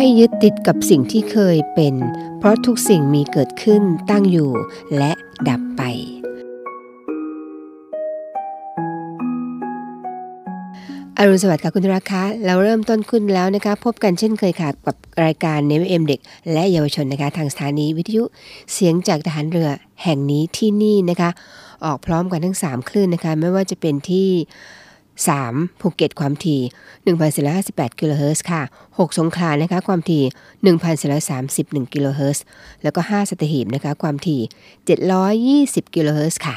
ไม่ยึดติดกับสิ่งที่เคยเป็น เพราะทุกสิ่งมีเกิดขึ้นตั้งอยู่และดับไป อรุณสวัสดิ์ค่ะคุณราคะ เราเริ่มต้นขึ้นแล้วนะคะ พบกันเช่นเคยค่ะ กับรายการเนวเอ็มเด็ก และเยาวชนนะคะ ทางสถานีวิทยุเสียงจากทหารเรือแห่งนี้ที่นี่นะคะ ออกพร้อมกันทั้ง 3 คลื่นนะคะ ไม่ว่าจะเป็นที่ 3. ภูเก็ตความถี่ 1,458กิโลเฮิรตซ์ค่ะ 6 สงขลานะคะความถี่ 1,431กิโลเฮิรตซ์แล้วก็ 5สัตหีบนะคะความถี่ 720กิโลเฮิรตซ์ค่ะ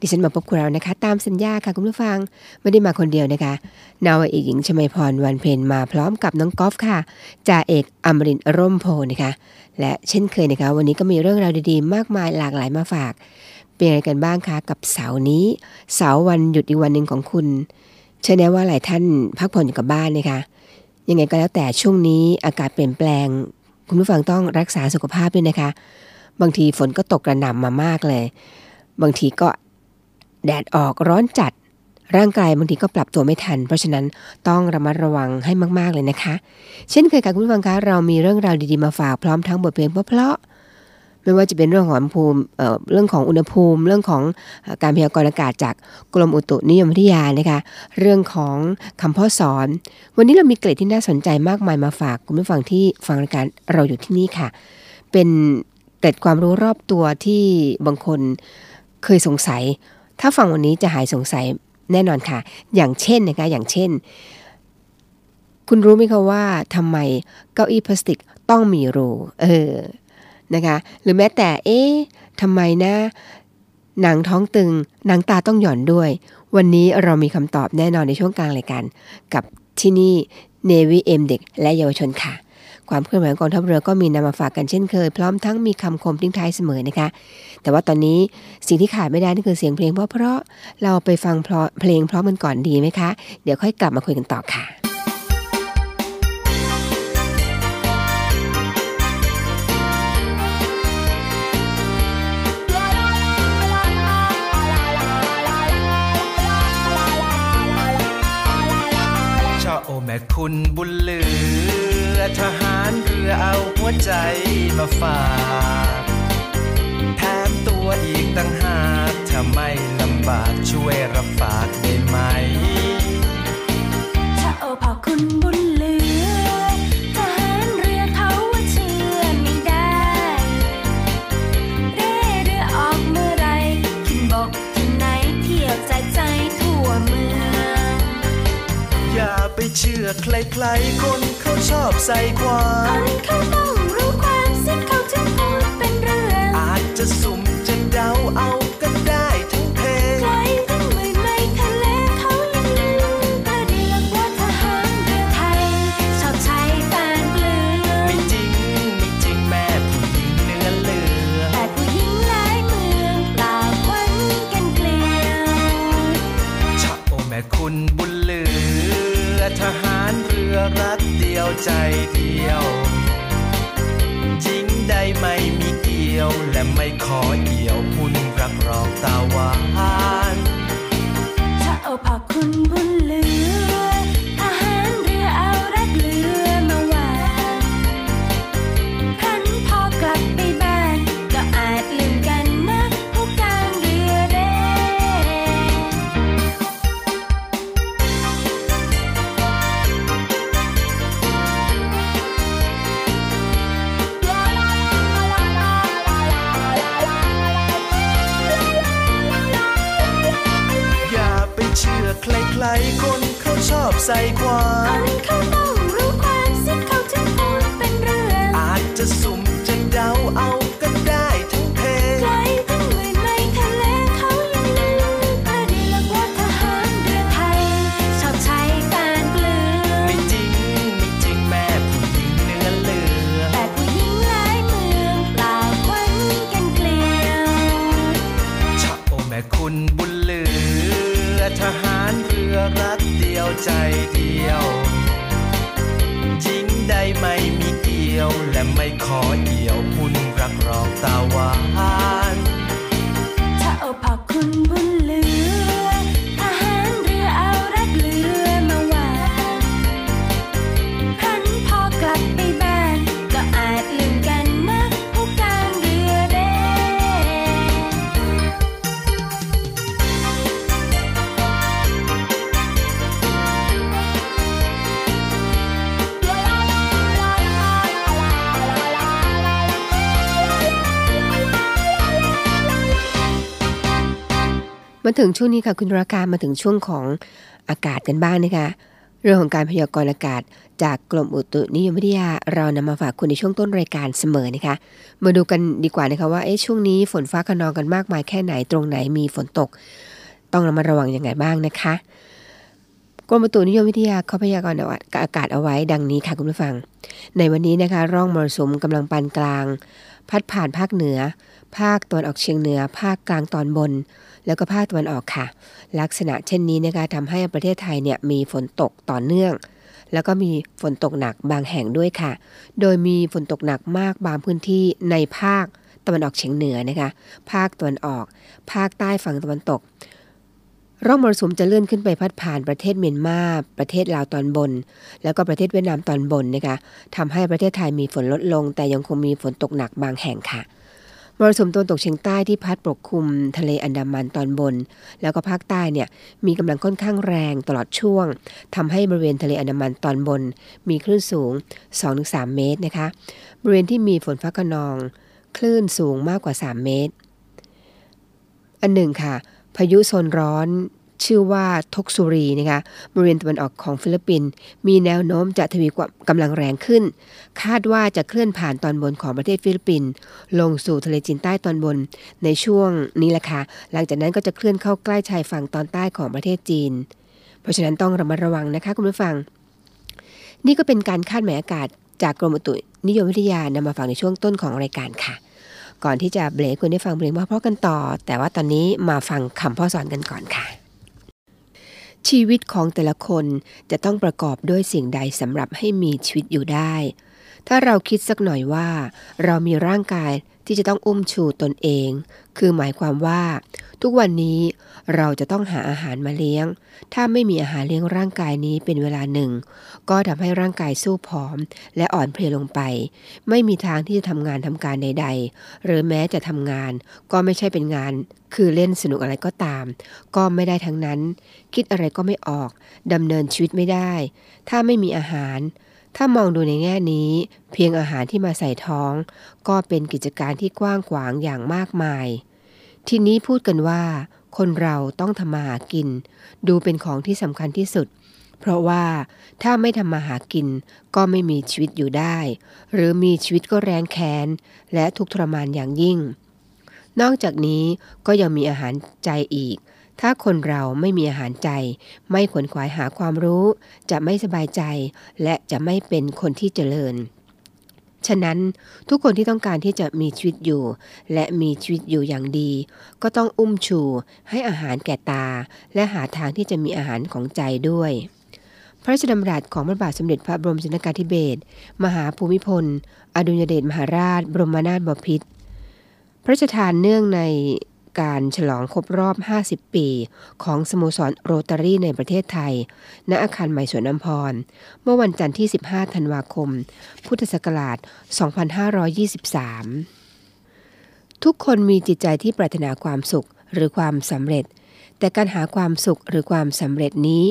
ดิฉันมาพบคุณเรานะคะ ตามสัญญาค่ะคุณผู้ฟัง ไม่ได้มาคนเดียวนะคะนาวเอกหญิงชมาพรวันเพนมาพร้อมกับน้องกอล์ฟค่ะจ่าเอกอมรินร์ร่มโพนะคะ และเช่นเคยนะคะ วันนี้ก็มีเรื่องราวดีๆ มากมายหลากหลายมาฝากเป็นอะไรกันบ้างคะกับเสาร์นี้ เสาร์วันหยุดอีกวันหนึ่งของคุณ เชื่อแน่ว่าหลายท่านพักผ่อนอยู่กับบ้านนะคะ ยังไงก็แล้วแต่ช่วงนี้อากาศเปลี่ยนแปลง คุณผู้ฟังต้องรักษาสุขภาพด้วยนะคะ บางทีฝนก็ตกกระหน่ำมามากเลย บางทีก็แดดออกร้อนจัด ร่างกายบางทีก็ปรับตัวไม่ทัน เพราะฉะนั้นต้องระมัดระวังให้มาก ๆเลยนะคะ เช่นเคยค่ะคุณผู้ฟังคะเรามีเรื่องราวดีๆมาฝากพร้อมทั้งบทเพลงเพราะๆ ไม่ว่าจะเป็นเรื่องของภูมิเรื่องของอุณหภูมิ เรื่องของการพยากรณ์อากาศจากกรมอุตุนิยมวิทยานะคะ เรื่องของคำพ่อสอน วันนี้เรามีเกร็ดที่น่าสนใจมากมายมาฝากคุณผู้ฟังที่ฟังรายการเราอยู่ที่นี่ค่ะ เป็นเกร็ดความรู้รอบตัวที่บางคนเคยสงสัย ถ้าฟังวันนี้จะหายสงสัยแน่นอนค่ะ อย่างเช่นนะคะอย่างเช่น คุณรู้ไหมคะว่าทำไมเก้าอี้พลาสติกต้องมีรู เออ นะคะ หรือแม้แต่เอ๊ะทำไมนะหนังท้องตึง หนังตาต้องหย่อนด้วย วันนี้เรามีคำตอบแน่นอนในช่วงกลางรายการกับที่นี่ Navy M เด็กและเยาวชนค่ะ ความเคลื่อนไหวของกองทัพเรือก็มีนำมาฝากกันเช่นเคย พร้อมทั้งมีคำคมทิ้งท้ายเสมอนะคะ แต่ว่าตอนนี้สิ่งที่ขาดไม่ได้นั่คือเสียงเพลงเพราะเพราะเราไปฟังเพลงพร้อมกันก่อนดีไหมคะ เดี๋ยวค่อยกลับมาคุยกันต่อค่ะ ม่คุณบุญเหลือ ทหารเรือเอาหัวใจมาฝากแถมตัวอีกตั้งหากถ้าไม่ลำบากช่วยรับฝากได้ไหม ถ้าโอพอคุณบุญ เชื่อใครๆคนเขาชอบใส่ควาคมนเขาต้องรู้ความสิเขาถึงพูดเป็นเรื่องอาจจะสุ่มจะเดาเอาก็ได้ทั้งเพลงใครทั้งหมื่นในทะเลเขายังลืมประเดียกว่าทหารเรือไทย ชอบใช้แฟนเปลืองไม่จริงไม่จริงแม่ผู้หญิงเนื้อเลือแต่ผู้หญิงหลายเมืองต่างควันกันเกลียวชะโอแม่คุณบุญเหลือ ทหารเรือรักเดียวใจเดียวหญิงใดไม่มีเกี่ยว และไม่ขอเอี่ยวหุ่นรักรองตาหวานชาเอพอคุณบุญเหลือ เข ใจเดียวจริงใดไม่มีเกี่ยว และไม่ขอเกี่ยวหุ่นรักรองตาหวา มาถึงช่วงนี้ค่ะคุณราการมาถึงช่วงของอากาศกันบ้างนะคะ เรื่องของการพยากรณ์อากาศ จากกรมอุตุนิยมวิทยาเรานำมาฝากคุณในช่วงต้นรายการเสมอนะคะ มาดูกันดีกว่านะคะว่าเอ๊ะช่วงนี้ฝนฟ้าขนองกันมากมายแค่ไหนตรงไหนมีฝนตก ต้องระมัดระวังยังไงบ้างนะคะกรมอุตุนิยมวิทยาเขาพยากรณ์อากาศเอาไว้ดังนี้ค่ะคุณผู้ฟัง ในวันนี้นะคะ ร่องมรสุมกำลังปานกลาง พัดผ่านภาคเหนือ ภาคตะวันออกเฉียงเหนือ ภาคกลางตอนบน แล้วก็ภาคตะวันออกค่ะ ลักษณะเช่นนี้นะคะทำให้ประเทศไทยเนี่ยมีฝนตกต่อเนื่อง แล้วก็มีฝนตกหนักบางแห่งด้วยค่ะ โดยมีฝนตกหนักมากบางพื้นที่ในภาคตะวันออกเฉียงเหนือนะคะ ภาคตะวันออก ภาคใต้ฝั่งตะวันตก ร่องมรสุมจะเลื่อนขึ้นไปพัดผ่านประเทศเมียนมา ประเทศลาวตอนบน แล้วก็ประเทศเวียดนามตอนบนนะคะทำให้ประเทศไทยมีฝนลดลง แต่ยังคงมีฝนตกหนักบางแห่งค่ะ มรสุมตะวันตกเฉียงใต้ที่พัดปกคลุมทะเลอันดามันตอนบน แล้วก็ภาคใต้เนี่ยมีกำลังค่อนข้างแรงตลอดช่วงทำให้บริเวณทะเลอันดามันตอนบน มีคลื่นสูง 2-3 เมตรนะคะ บริเวณที่มีฝนฟ้าขนอง คลื่นสูงมากกว่า 3 เมตร อันหนึ่งค่ะ พายุโซนร้อน ชื่อว่าทกซุรีนะคะบริเวณตะวันออกของฟิลิปปินส์มีแนวโน้มจะทวีควากำลังแรงขึ้น คาดว่าจะเคลื่อนผ่านตอนบนของประเทศฟิลิปปินส์ลงสู่ทะเลจีนใต้ตอนบนในช่วงนี้แหละค่ะหลังจากนั้นก็จะเคลื่อนเข้าใกล้ชายฝั่งตอนใต้ของประเทศจีน เพราะฉะนั้นต้องระมัดระวังนะคะคุณผู้ฟัง นี่ก็เป็นการคาดหมายอากาศจากกรมอุตุนิยมวิทยานำมาฝากในช่วงต้นของรายการค่ะ ก่อนที่จะเบรกคุณได้ฟังเพลงเพราะๆกันต่อ แต่ว่าตอนนี้มาฟังคำพ่อสอนกันก่อนค่ะ ชีวิตของแต่ละคนจะต้องประกอบด้วยสิ่งใดสำหรับให้มีชีวิตอยู่ได้ ถ้าเราคิดสักหน่อยว่า เรามีร่างกาย ที่จะต้องอุ้มชูตนเอง คือหมายความว่า ทุกวันนี้เราจะต้องหาอาหารมาเลี้ยง ถ้าไม่มีอาหารเลี้ยงร่างกายนี้เป็นเวลาหนึ่ง ก็ทำให้ร่างกายสู้ผอม และอ่อนเพลียลงไป ไม่มีทางที่จะทำงานทำการใด ๆ หรือแม้จะทำงาน ก็ไม่ใช่เป็นงาน คือเล่นสนุกอะไรก็ตาม ก็ไม่ได้ทั้งนั้น คิดอะไรก็ไม่ออกดำเนินชีวิตไม่ได้ ถ้าไม่มีอาหาร ถ้ามองดูในแง่นี้ เพียงอาหารที่มาใส่ท้อง ก็เป็นกิจการที่กว้างขวางอย่างมากมาย ทีนี้พูดกันว่า คนเราต้องทำมาหากิน ดูเป็นของที่สำคัญที่สุด เพราะว่าถ้าไม่ทำมาหากินก็ไม่มีชีวิตอยู่ได้ หรือมีชีวิตก็แรงแค้น และทุกข์ทรมานอย่างยิ่ง นอกจากนี้ก็ยังมีอาหารใจอีก ถ้าคนเราไม่มีอาหารใจ ไม่ขวนขวายหาความรู้ จะไม่สบายใจ และจะไม่เป็นคนที่เจริญ ฉะนั้นทุกคนที่ต้องการที่จะมีชีวิตอยู่ และมีชีวิตอยู่อย่างดี ก็ต้องอุ้มชูให้อาหารแก่ตา และหาทางที่จะมีอาหารของใจด้วยพระราชดำรัสของพระบาทสมเด็จพระบรมชนกาธิเบศรมหาภูมิพล อดุลยเดชมหาราช บรมนาถบพิตรพระราชทานเนื่องใน การฉลองครบรอบ 50 ปี ของสโมสรโรตารี่ในประเทศไทย ณ อาคารใหม่สวนน้ำพร เมื่อวันจันทร์ที่ 15 ธันวาคม พุทธศักราช 2523 ทุกคนมีจิตใจที่ปรารถนาความสุขหรือความสำเร็จ แต่การหาความสุขหรือความสำเร็จนี้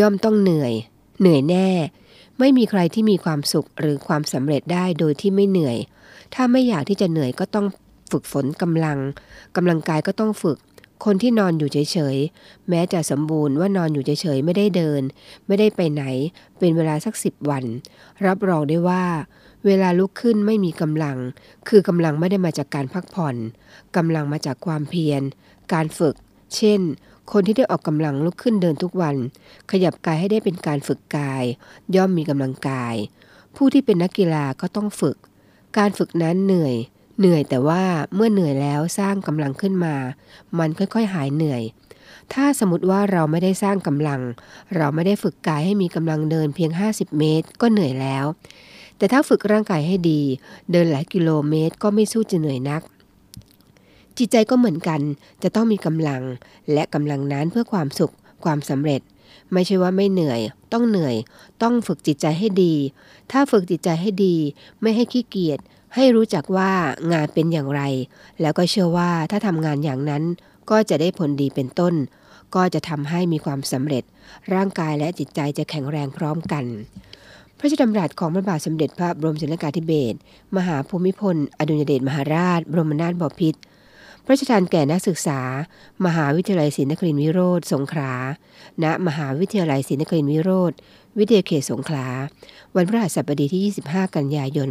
ย่อมต้องเหนื่อย เหนื่อยแน่ ไม่มีใครที่มีความสุขหรือความสำเร็จได้โดยที่ไม่เหนื่อย ถ้าไม่อยากที่จะเหนื่อยก็ต้อง ฝึกฝนกำลังกำลังกายก็ต้องฝึก คนที่นอนอยู่เฉยๆ แม้จะสมบูรณ์ว่านอนอยู่เฉยๆ ไม่ได้เดิน ไม่ได้ไปไหน เป็นเวลาสักสิบวัน รับรองได้ว่า เวลาลุกขึ้นไม่มีกำลัง คือกำลังไม่ได้มาจากการพักผ่อนกำลังมาจากความเพียร การฝึก เช่นคนที่ได้ออกกำลังลุกขึ้นเดินทุกวัน ขยับกายให้ได้เป็นการฝึกกาย ย่อมมีกำลังกาย ผู้ที่เป็นนักกีฬาก็ต้องฝึก การฝึกนั้นเหนื่อย เหนื่อยแต่ว่าเมื่อเหนื่อยแล้วสร้างกำลังขึ้นมา มันค่อยๆหายเหนื่อย ถ้าสมมติว่าเราไม่ได้สร้างกำลัง เราไม่ได้ฝึกกายให้มีกำลังเดินเพียง 50 เมตร ก็เหนื่อยแล้ว แต่ถ้าฝึกร่างกายให้ดี เดินหลายกิโลเมตร ก็ไม่สู้จะเหนื่อยนัก จิตใจก็เหมือนกัน จะต้องมีกำลัง และกำลังนั้นเพื่อความสุข ความสำเร็จไม่ใช่ว่าไม่เหนื่อย ต้องเหนื่อย ต้องฝึกจิตใจให้ดี ถ้าฝึกจิตใจให้ดี ไม่ให้ขี้เกียจ ให้รู้จักว่างานเป็นอย่างไร แล้วก็เชื่อว่าถ้าทำงานอย่างนั้นก็จะได้ผลดีเป็นต้น ก็จะทำให้มีความสำเร็จ ร่างกายและจิตใจจะแข็งแรงพร้อมกัน พระราชดำรัสของพระบาทสมเด็จพระบรมชนกาธิเบศรมหาภูมิพล อดุญเดชมหาราช บรมนาถบพิตร พระราชทานแก่นักศึกษา มหาวิทยาลัยศรีนครินทรวิโรธสงขลาณมหาวิทยาลัยศรีนครินทรวิโรธวิทยาเขตสงขลา วันพระหัสบดีที่ 25 กันยายน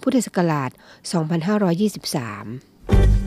พุทธศักราช 2523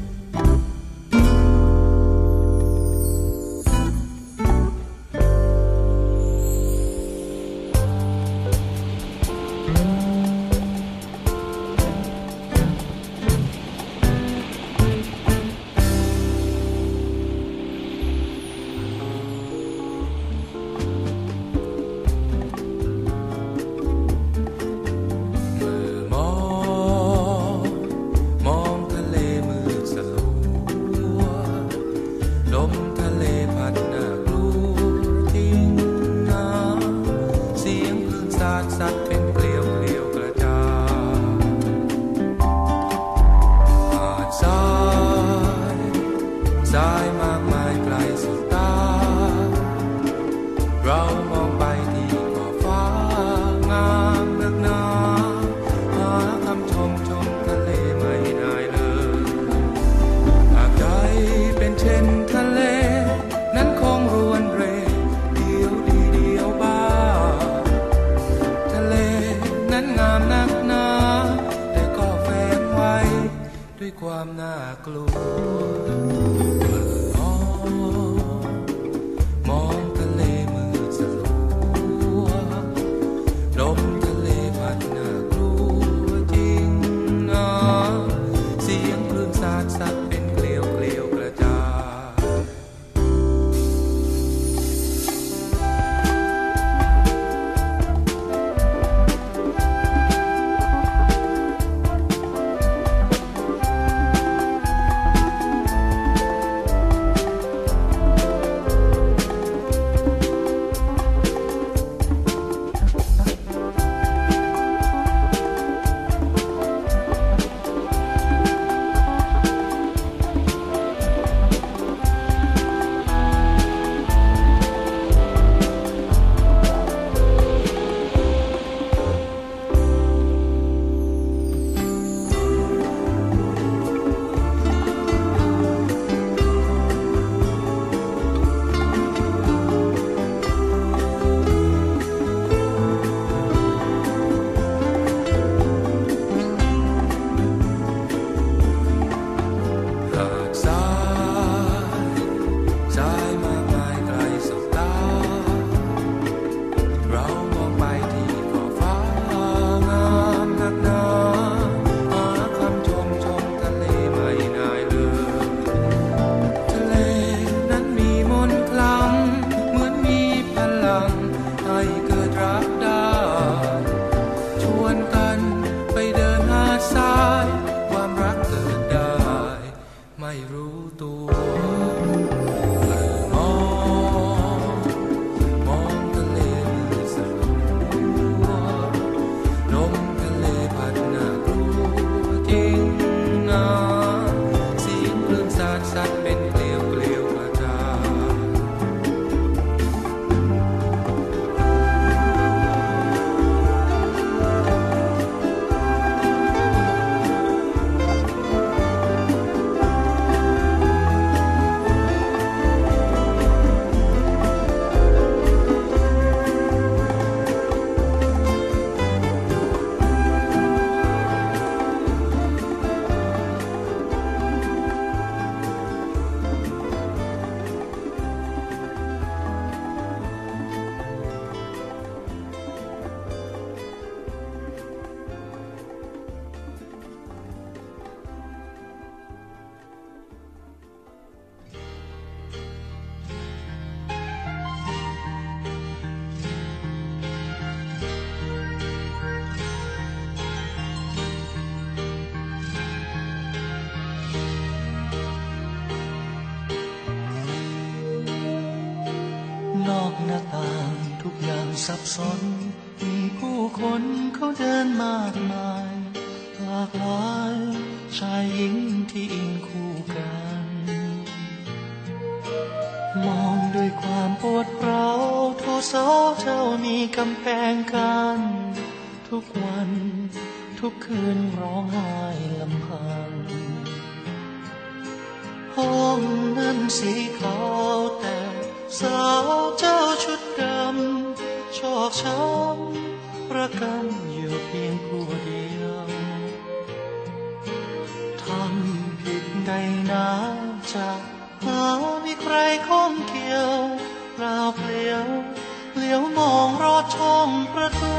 ยวมองรอดช่องประตู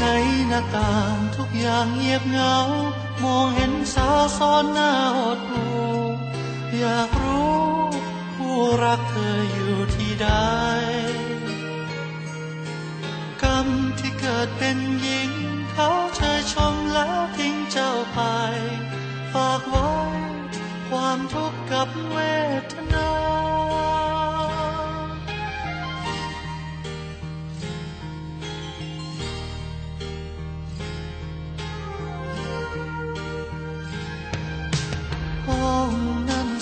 ในหน้าต่างทุกอย่างเงียบเหงา มองเห็นสาวซ้อนหน้าหดหูอยากรู้ผู้รักเธออยู่ที่ใดกรรมที่เกิดเป็นหญิง เขาเชยชมแล้วทิ้งเจ้าไป ฝากไว้ความทุกข์กับเว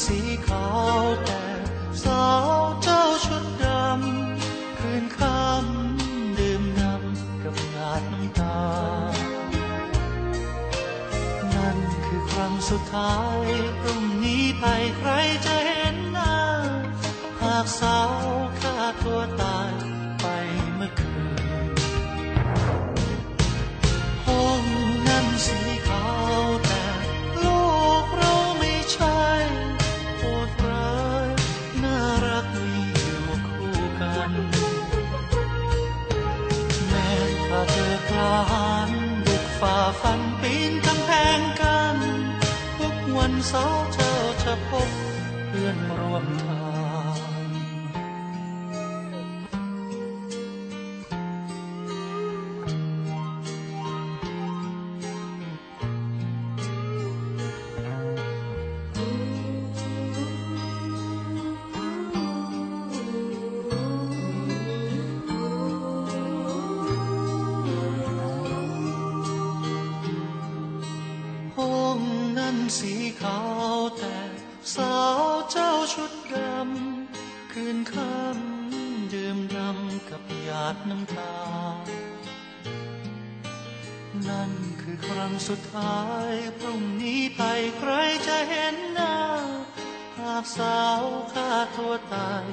สีขาวแต่สาวเจ้าชุดดำ คืนค่ำดื่มน้ำกับหยาดน้ำตา นั่นคือครั้งสุดท้ายพรุ่งนี้ไปใครจะ สาวฆ่าตัวตายไปเมื่อคืน ห้องนั้นสีขาวแต่โลกเราไม่ใช่โหดร้ายน่ารักมีอยู่คู่กัน แม้ถ้าเธอกล้าหาญบุกฝ่าฟันปีนกำแพงกัน ทุกวันเสาร์เจ้าจะพบเพื่อนร่วม สุดท้ายพรุ่งนี้ไปใครจะเห็นหน้า หากสาวฆ่าตัวตาย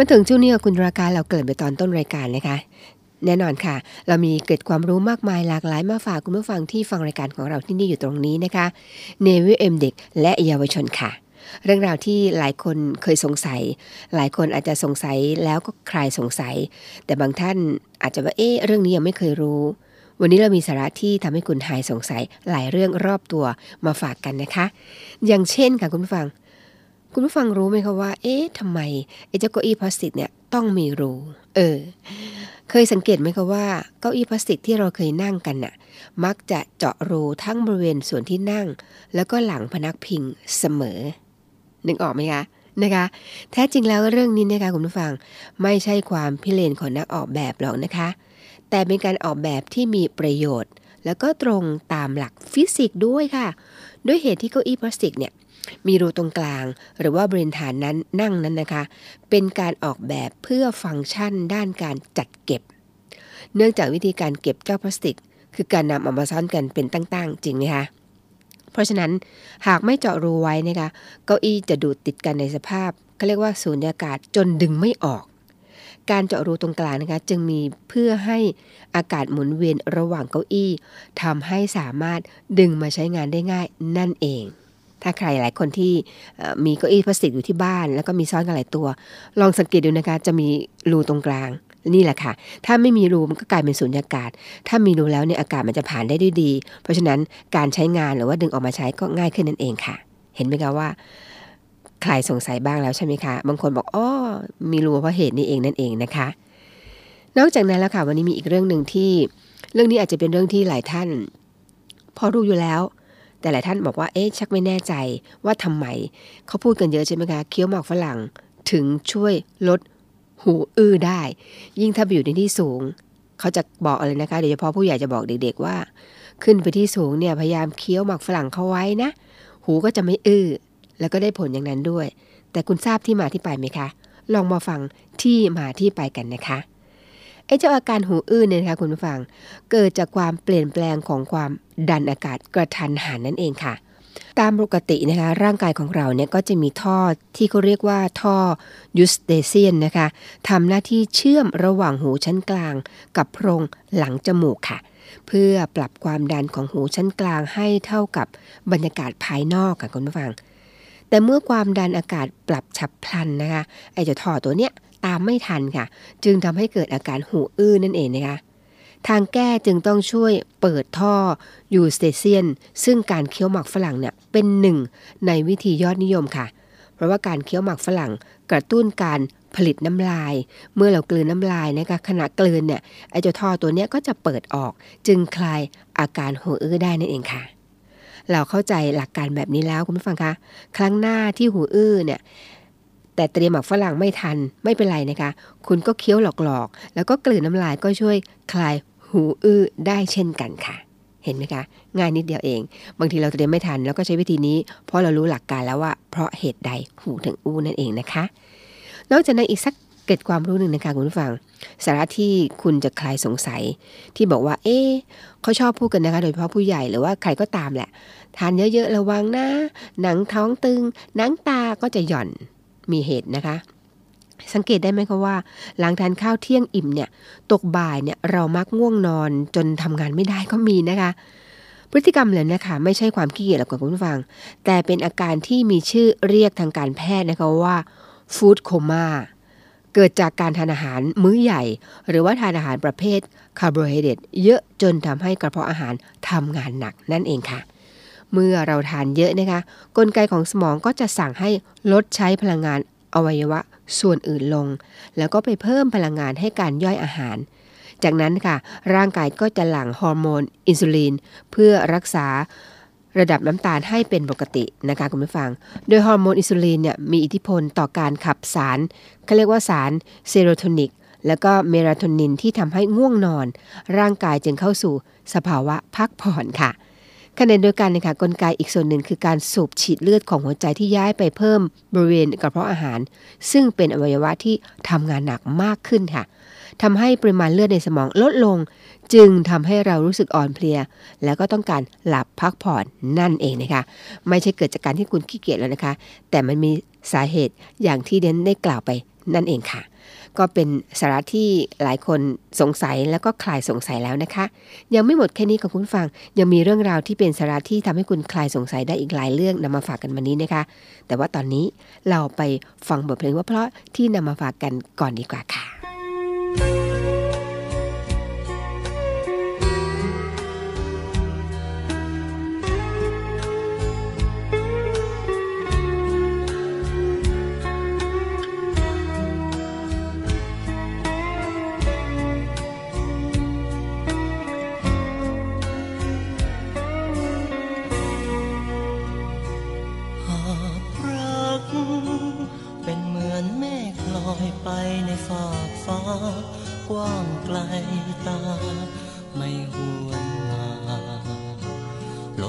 มาถึงช่วงนี้คุณราการเราเกิดไปตอนต้นรายการนะคะ แน่นอนค่ะ เรามีเกร็ดความรู้มากมายหลากหลายมาฝากคุณผู้ฟังที่ฟังรายการของเราที่นี่อยู่ตรงนี้นะคะเนวิเอ็มเด็กและเยาวชนค่ะ เรื่องราวที่หลายคนเคยสงสัย หลายคนอาจจะสงสัยแล้วก็คลายสงสัย แต่บางท่านอาจจะว่าเอ๊ะเรื่องนี้ยังไม่เคยรู้วันนี้เรามีสาระที่ทำให้คุณหายสงสัยหลายเรื่องรอบตัวมาฝากกันนะคะ อย่างเช่นค่ะคุณผู้ฟัง คุณผู้ฟังรู้ไหมคะว่า เอ๊ะทำไมไอ้เจ้าเก้าอี้พลาสติกเนี่ยต้องมีรูเออ เคยสังเกตไหมคะว่าเก้าอี้พลาสติกที่เราเคยนั่งกันน่ะ มักจะเจาะรูทั้งบริเวณส่วนที่นั่ง แล้วก็หลังพนักพิงเสมอ นึกออกไหมคะนะคะ แท้จริงแล้วเรื่องนี้นะคะคุณผู้ฟังไม่ใช่ความพิเรนของนักออกแบบหรอกนะคะ แต่เป็นการออกแบบที่มีประโยชน์ แล้วก็ตรงตามหลักฟิสิกส์ด้วยค่ะ ด้วยเหตุที่เก้าอี้พลาสติกเนี่ย มีรูตรงกลาง หรือว่าบริเวณฐานนั้นนั่งนั้นนะคะ เป็นการออกแบบเพื่อฟังก์ชันด้านการจัดเก็บ เนื่องจากวิธีการเก็บเจ้าพลาสติก คือการนำเอามาซ้อนกันเป็นตั้งๆ จริงไหมคะเพราะฉะนั้นหากไม่เจาะรูไว้นะคะเก้าอี้จะดูดติดกันในสภาพเขาเรียกว่าสูญญากาศจนดึงไม่ออก การเจาะรูตรงกลางนะคะจึงมีเพื่อให้อากาศหมุนเวียนระหว่างเก้าอี้ทำให้สามารถดึงมาใช้งานได้ง่ายนั่นเอง ถ้าใครหลายคนที่มีเก้าอี้พลาสติกอยู่ที่บ้าน แล้วก็มีซ้อนกันหลายตัว ลองสังเกตดูนะคะจะมีรูตรงกลางนี่แหละค่ะ ถ้าไม่มีรูมันก็กลายเป็นสูญญากาศ ถ้ามีรูแล้วเนี่ยอากาศมันจะผ่านได้ด้วยดี เพราะฉะนั้นการใช้งานหรือว่าดึงออกมาใช้ก็ง่ายขึ้นนั่นเองค่ะ เห็นไหมคะว่าใคลายสงสัยบ้างแล้วใช่ไหมคะ บางคนบอกอ้อมีรูเพราะเหตุนี้เองนั่นเองนะคะ นอกจากนั้นแล้วค่ะวันนี้มีอีกเรื่องหนึ่งที่ เรื่องนี้อาจจะเป็นเรื่องที่หลายท่าน พอรู้อยู่แล้ว แต่หลายท่านบอกว่าเอ๊ะชักไม่แน่ใจว่าทำไมเขาพูดกันเยอะใช่ไหมคะเคี้ยวหมากฝรั่งถึงช่วยลดหูอื้อได้ ยิ่งถ้าอยู่ในที่สูง เขาจะบอกอะไรนะคะโดยเฉพาะผู้ใหญ่จะบอกเด็ก ๆ ว่า ขึ้นไปที่สูงเนี่ยพยายามเคี้ยวหมากฝรั่งเข้าไว้นะ หูก็จะไม่อื้อแล้วก็ได้ผลอย่างนั้นด้วย แต่คุณทราบที่มาที่ไปไหมคะ ลองมาฟังที่มาที่ไปกันนะคะ ไอ้เจ้าอาการหูอื้อเนี่ยนะคะคุณผู้ฟัง เกิดจากความเปลี่ยนแปลงของความดันอากาศกระทันหันนั่นเองค่ะ ตามปกตินะคะร่างกายของเราเนี่ยก็จะมีท่อที่เขาเรียกว่าท่อยูสเตเซียนนะคะทำหน้าที่เชื่อมระหว่างหูชั้นกลาง กับโพรงหลังจมูกค่ะ เพื่อปรับความดันของหูชั้นกลางให้เท่ากับบรรยากาศภายนอกค่ะคุณผู้ฟังแต่เมื่อความดันอากาศปรับฉับพลันนะคะไอ้เจ้าท่อตัวเนี้ย ตามไม่ทันค่ะ จึงทำให้เกิดอาการหูอื้อนั่นเองนะคะทางแก้จึงต้องช่วยเปิดท่อยูสเตเซียน ซึ่งการเคี้ยวหมากฝรั่งเนี่ยเป็นหนึ่งในวิธียอดนิยมค่ะ เพราะว่าการเคี้ยวหมากฝรั่งกระตุ้นการผลิตน้ำลาย เมื่อเรากลืนน้ำลายนะคะขณะกลืนเนี่ยไอเจ้าท่อตัวเนี้ยก็จะเปิดออก จึงคลายอาการหูอื้อได้นั่นเองค่ะ เราเข้าใจหลักการแบบนี้แล้วคุณผู้ฟังคะ ครั้งหน้าที่หูอื้อเนี่ย แต่เตรียมหมากฝรั่งไม่ทันไม่เป็นไรนะคะ คุณก็เคี้ยวหลอกๆ แล้วก็กลืนน้ำลายก็ช่วยคลายหูอื้อได้เช่นกันค่ะ เห็นไหมคะ ง่ายนิดเดียวเอง บางทีเราเตรียมไม่ทันแล้วก็ใช้วิธีนี้ เพราะเรารู้หลักการแล้วว่า เพราะเหตุใดหูถึงอู้นั่นเองนะคะ นอกจากนั้นอีกสักเกร็ดความรู้หนึ่งนะคะคุณผู้ฟัง สาระที่คุณจะคลายสงสัย ที่บอกว่า เอ๊เขาชอบพูดกันนะคะ โดยเฉพาะผู้ใหญ่หรือว่าใครก็ตามแหละ ทานเยอะๆระวังนะหนังท้องตึง หนังตาก็จะหย่อน มีเหตุนะคะ สังเกตได้ไหมคะว่า หลังทานข้าวเที่ยงอิ่มเนี่ยตกบ่ายเนี่ยเรามักง่วงนอนจนทำงานไม่ได้ก็มีนะคะพฤติกรรมเหล่านี้ค่ะไม่ใช่ความขี้เกียจหรอกคุณผู้ฟัง แต่เป็นอาการที่มีชื่อเรียกทางการแพทย์นะคะว่า food coma เกิดจากการทานอาหารมื้อใหญ่ หรือว่าทานอาหารประเภทคาร์โบไฮเดรตเยอะจนทำให้กระเพาะอาหารทำงานหนักนั่นเองค่ะ เมื่อเราทานเยอะนะคะ กลไกของสมองก็จะสั่งให้ลดใช้พลังงานอวัยวะส่วนอื่นลง แล้วก็ไปเพิ่มพลังงานให้การย่อยอาหาร จากนั้นค่ะ ร่างกายก็จะหลั่งฮอร์โมน อินซูลิน เพื่อรักษาระดับน้ำตาลให้เป็นปกตินะคะคุณผู้ฟัง โดยฮอร์โมนอินซูลินเนี่ยมีอิทธิพลต่อการขับสารเขาเรียกว่าสารเซโรโทนินแล้วก็เมลาโทนินที่ทำให้ง่วงนอน ร่างกายจึงเข้าสู่สภาวะพักผ่อนค่ะ ขณะเดียวกันนะคะกลไกอีกส่วนหนึ่งคือการสูบฉีดเลือดของหัวใจที่ย้ายไปเพิ่มบริเวณกระเพาะอาหาร ซึ่งเป็นอวัยวะที่ทำงานหนักมากขึ้นค่ะทำให้ปริมาณเลือดในสมองลดลง จึงทำให้เรารู้สึกอ่อนเพลีย แล้วก็ต้องการหลับพักผ่อนนั่นเองนะคะ ไม่ใช่เกิดจากการที่คุณขี้เกียจแล้วนะคะ แต่มันมีสาเหตุอย่างที่เดนได้กล่าวไปนั่นเองค่ะ ก็เป็นสาระที่หลายคนสงสัยแล้วก็คลายสงสัยแล้วนะคะ ยังไม่หมดแค่นี้กับคุณฟัง ยังมีเรื่องราวที่เป็นสาระที่ทำให้คุณคลายสงสัยได้อีกหลายเรื่องนำมาฝากกันวันนี้นะคะ แต่ว่าตอนนี้เราไปฟังบทเพลงว่าเพราะที่นำมาฝากกันก่อนดีกว่าค่ะ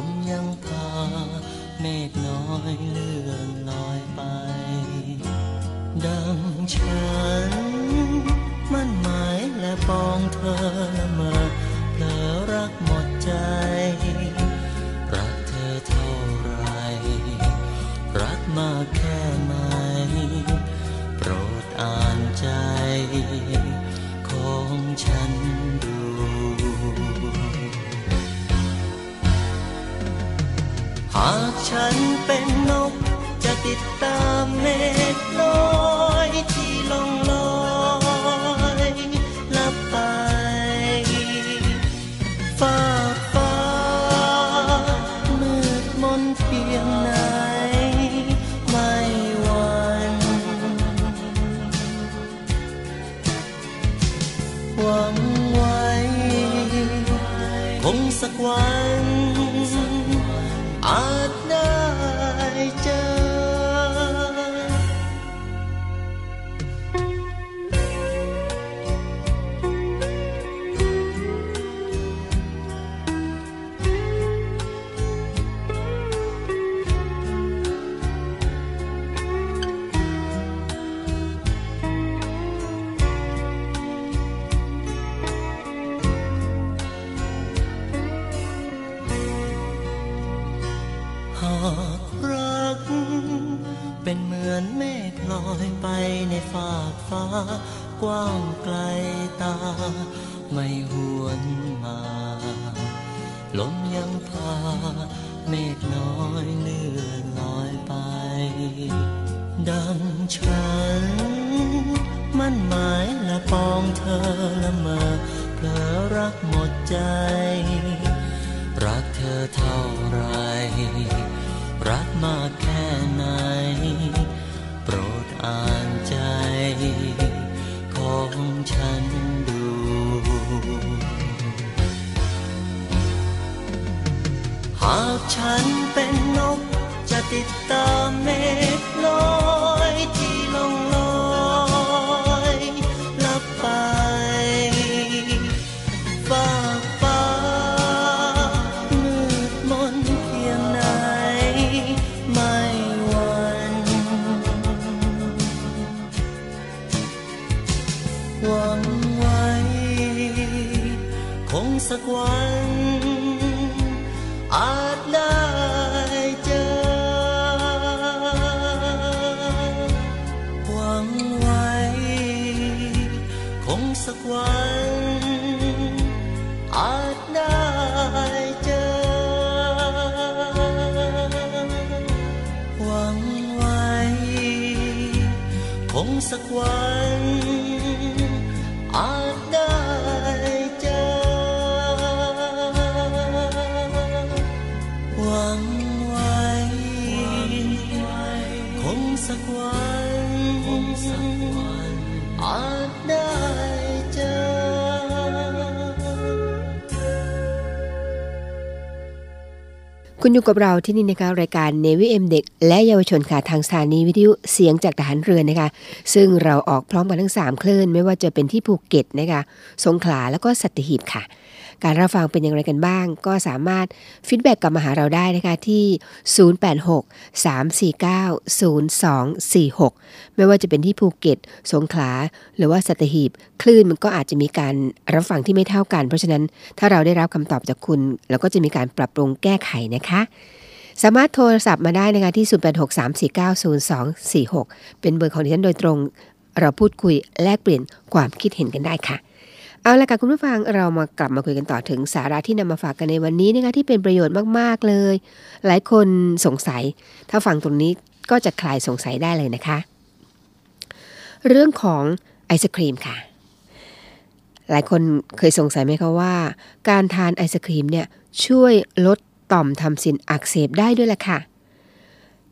มยังพาเมฆน้อยเลื่อนลอยไป ดังฉัน มั่นหมายและปองเธอละเมอเพลอรักหมดใจ ฉันเป็นนกจะติดตามเมฆลกากว้างไกลตา ไม่หวนมา ลมยังพา เมฆน้อยเลื่อนลอยไป ดังฉัน มันหมายละปองเธอละเมอเผลอรักหมดใจ รักเธอเท่าไร รักมากแค่ไหน โปรดอ่านใจากฉันเป็นนกจะติดตามเมฆลอย ค คุณอยู่กับเราที่นี่นะคะรายการเนวิเอ็มเด็ก และเยาวชนค่ะทางสถานีวิทยุเสียงจากทหารเรือนะคะ ซึ่งเราออกพร้อมกันทั้ง 3 คลื่น ไม่ว่าจะเป็นที่ภูเก็ตนะคะสงขลาแล้วก็สัตหีบค่ะ การรับฟังเป็นอย่างไรกันบ้าง ก็สามารถ feedback กลับมาหาเราได้นะคะที่ 086 349 0246 ไม่ว่าจะเป็นที่ภูเก็ต สงขลา หรือว่าสัตหีบ คลื่นมันก็อาจจะมีการรับฟังที่ไม่เท่ากัน เพราะฉะนั้นถ้าเราได้รับคำตอบจากคุณเราก็จะมีการปรับปรุงแก้ไขนะคะสามารถโทรศัพท์มาได้นะคะที่ 0863490246 เป็นเบอร์ของดิฉันโดยตรง เราพูดคุยแลกเปลี่ยนความคิดเห็นกันได้ค่ะ เอาละค่ะคุณผู้ฟังเรามากลับมาคุยกันต่อถึงสาระที่นำมาฝากกันในวันนี้นะคะที่เป็นประโยชน์มากๆเลย หลายคนสงสัย ถ้าฟังตรงนี้ก็จะคลายสงสัยได้เลยนะคะ เรื่องของไอศครีมค่ะ หลายคนเคยสงสัยไหมคะว่า การทานไอศครีมเนี่ยช่วยลดต่อมทำซินอักเสบได้ด้วยล่ะค่ะ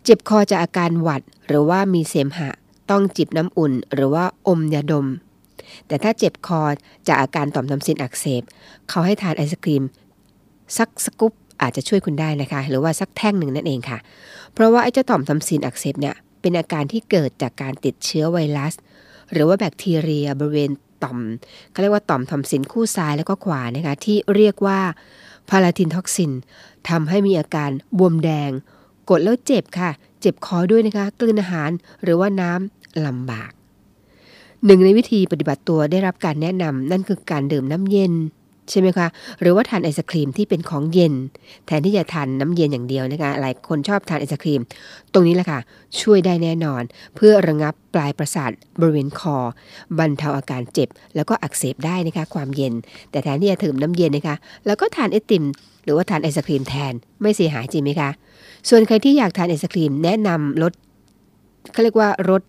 เจ็บคอจากอาการหวัดหรือว่ามีเสมหะ ต้องจิบน้ำอุ่น หรือว่าอมยาดม แต่ถ้าเจ็บคอจากอาการต่อมทำซินอักเสบ เขาให้ทานไอศครีมสักสกุปอาจจะช่วยคุณได้นะคะ หรือว่าสักแท่งหนึ่งนั่นเองค่ะ เพราะว่าไอ้เจ้าต่อมทำซินอักเสบเนี่ยเป็นอาการที่เกิดจากการติดเชื้อไวรัส หรือว่าแบคทีเรียบริเวณต่อมเขาเรียกว่าต่อมทำซินคู่ซ้ายแล้วก็ขวานะคะที่เรียกว่าpalatine tonsil ทำให้มีอาการบวมแดง กดแล้วเจ็บค่ะ เจ็บคอด้วยนะคะกลืนอาหารหรือว่าน้ำลำบาก หนึ่งในวิธีปฏิบัติตัวได้รับการแนะนำนั่นคือการดื่มน้ำเย็น ใช่ไหมคะ หรือว่าทานไอศครีมที่เป็นของเย็น แทนที่จะทานน้ำเย็นอย่างเดียวนะคะหลายคนชอบทานไอศครีม ตรงนี้แหละค่ะ ช่วยได้แน่นอน เพื่อระงับปลายประสาทบริเวณคอ บรรเทาอาการเจ็บ แล้วก็อักเสบได้นะคะความเย็น แต่แทนที่จะดื่มน้ำเย็นนะคะแล้วก็ทานไอติม หรือว่าทานไอศครีมแทนไม่เสียหายจริงไหมคะส่วนใครที่อยากทานไอศครีมแนะนำรส เขาเรียกว่ารส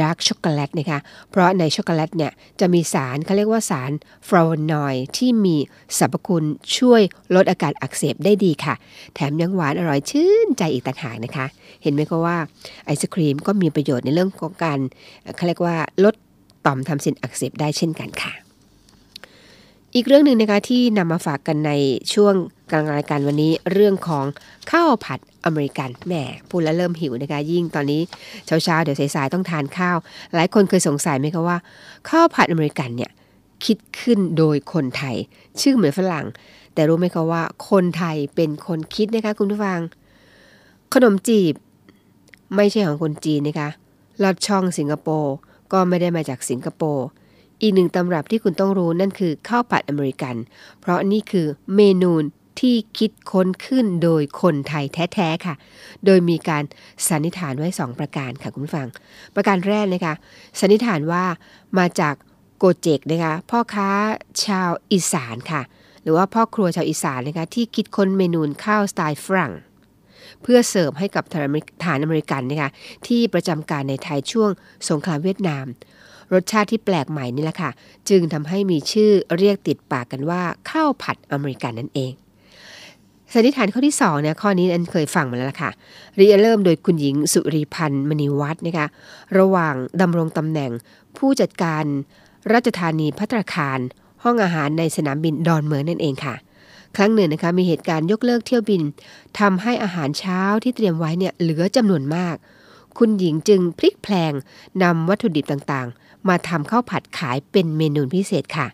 dark ช็อกโกแลตนะคะ เพราะในช็อกโกแลตเนี่ยจะมีสารเขาเรียกว่าสารฟลาโวนอยด์ที่มีสรรพคุณช่วยลดอาการอักเสบได้ดีค่ะ แถมยังหวานอร่อยชื่นใจอีกต่างหากนะคะ เห็นไหมคะว่าไอศครีมก็มีประโยชน์ในเรื่องของการเขาเรียกว่าลดต่อมทำซินอักเสบได้เช่นกันค่ะ อีกเรื่องหนึ่งนะคะที่นำมาฝากกันในช่วง กลางรายการวันนี้เรื่องของข้าวผัดอเมริกันแหมพูดแล้วเริ่มหิวนะคะยิ่งตอนนี้เช้าๆเดี๋ยวสายๆต้องทานข้าว หลายคนเคยสงสัยไหมคะว่า ข้าวผัดอเมริกันเนี่ยคิดขึ้นโดยคนไทย ชื่อเหมือนฝรั่ง แต่รู้ไหมคะว่า คนไทยเป็นคนคิดนะคะคุณผู้ฟัง ขนมจีบ ไม่ใช่ของคนจีนนะคะลอดช่องสิงคโปร์ก็ไม่ได้มาจากสิงคโปร์อีกหนึ่งตำรับที่คุณต้องรู้นั่นคือข้าวผัดอเมริกัน เพราะนี่คือเมนู ที่คิดค้นขึ้นโดยคนไทยแท้ๆค่ะ โดยมีการสันนิษฐานไว้ 2 ประการค่ะคุณฟัง ประการแรกนะคะสันนิษฐานว่ามาจากโกเจกนะคะพ่อค้าชาวอีสานค่ะ หรือว่าพ่อครัวชาวอีสานนะคะที่คิดค้นเมนูข้าวสไตล์ฝรั่ง เพื่อเสิร์ฟให้กับฐานอเมริกันนะคะที่ประจำการในไทยช่วงสงครามเวียดนาม รสชาติที่แปลกใหม่นี่แหละค่ะ จึงทำให้มีชื่อเรียกติดปากกันว่าข้าวผัดอเมริกันนั่นเอง สันนิษฐานข้อที่2เนี่ยข้อนี้อันเคยฟังมาแล้วล่ะค่ะเรียเริ่มโดยคุณหญิงสุริพันธ์มณีวัฒน์นะคะระหว่างดำรงตำแหน่งผู้จัดการราชธานีพัตราคาร ห้องอาหารในสนามบินดอนเมืองนั่นเองค่ะ ครั้งหนึ่งนะคะมีเหตุการณ์ยกเลิกเที่ยวบินทำให้อาหารเช้าที่เตรียมไว้เนี่ยเหลือจำนวนมาก คุณหญิงจึงพลิกแพลงนำวัตถุดิบต่างๆ มาทำข้าวผัดขายเป็นเมนูพิเศษค่ะ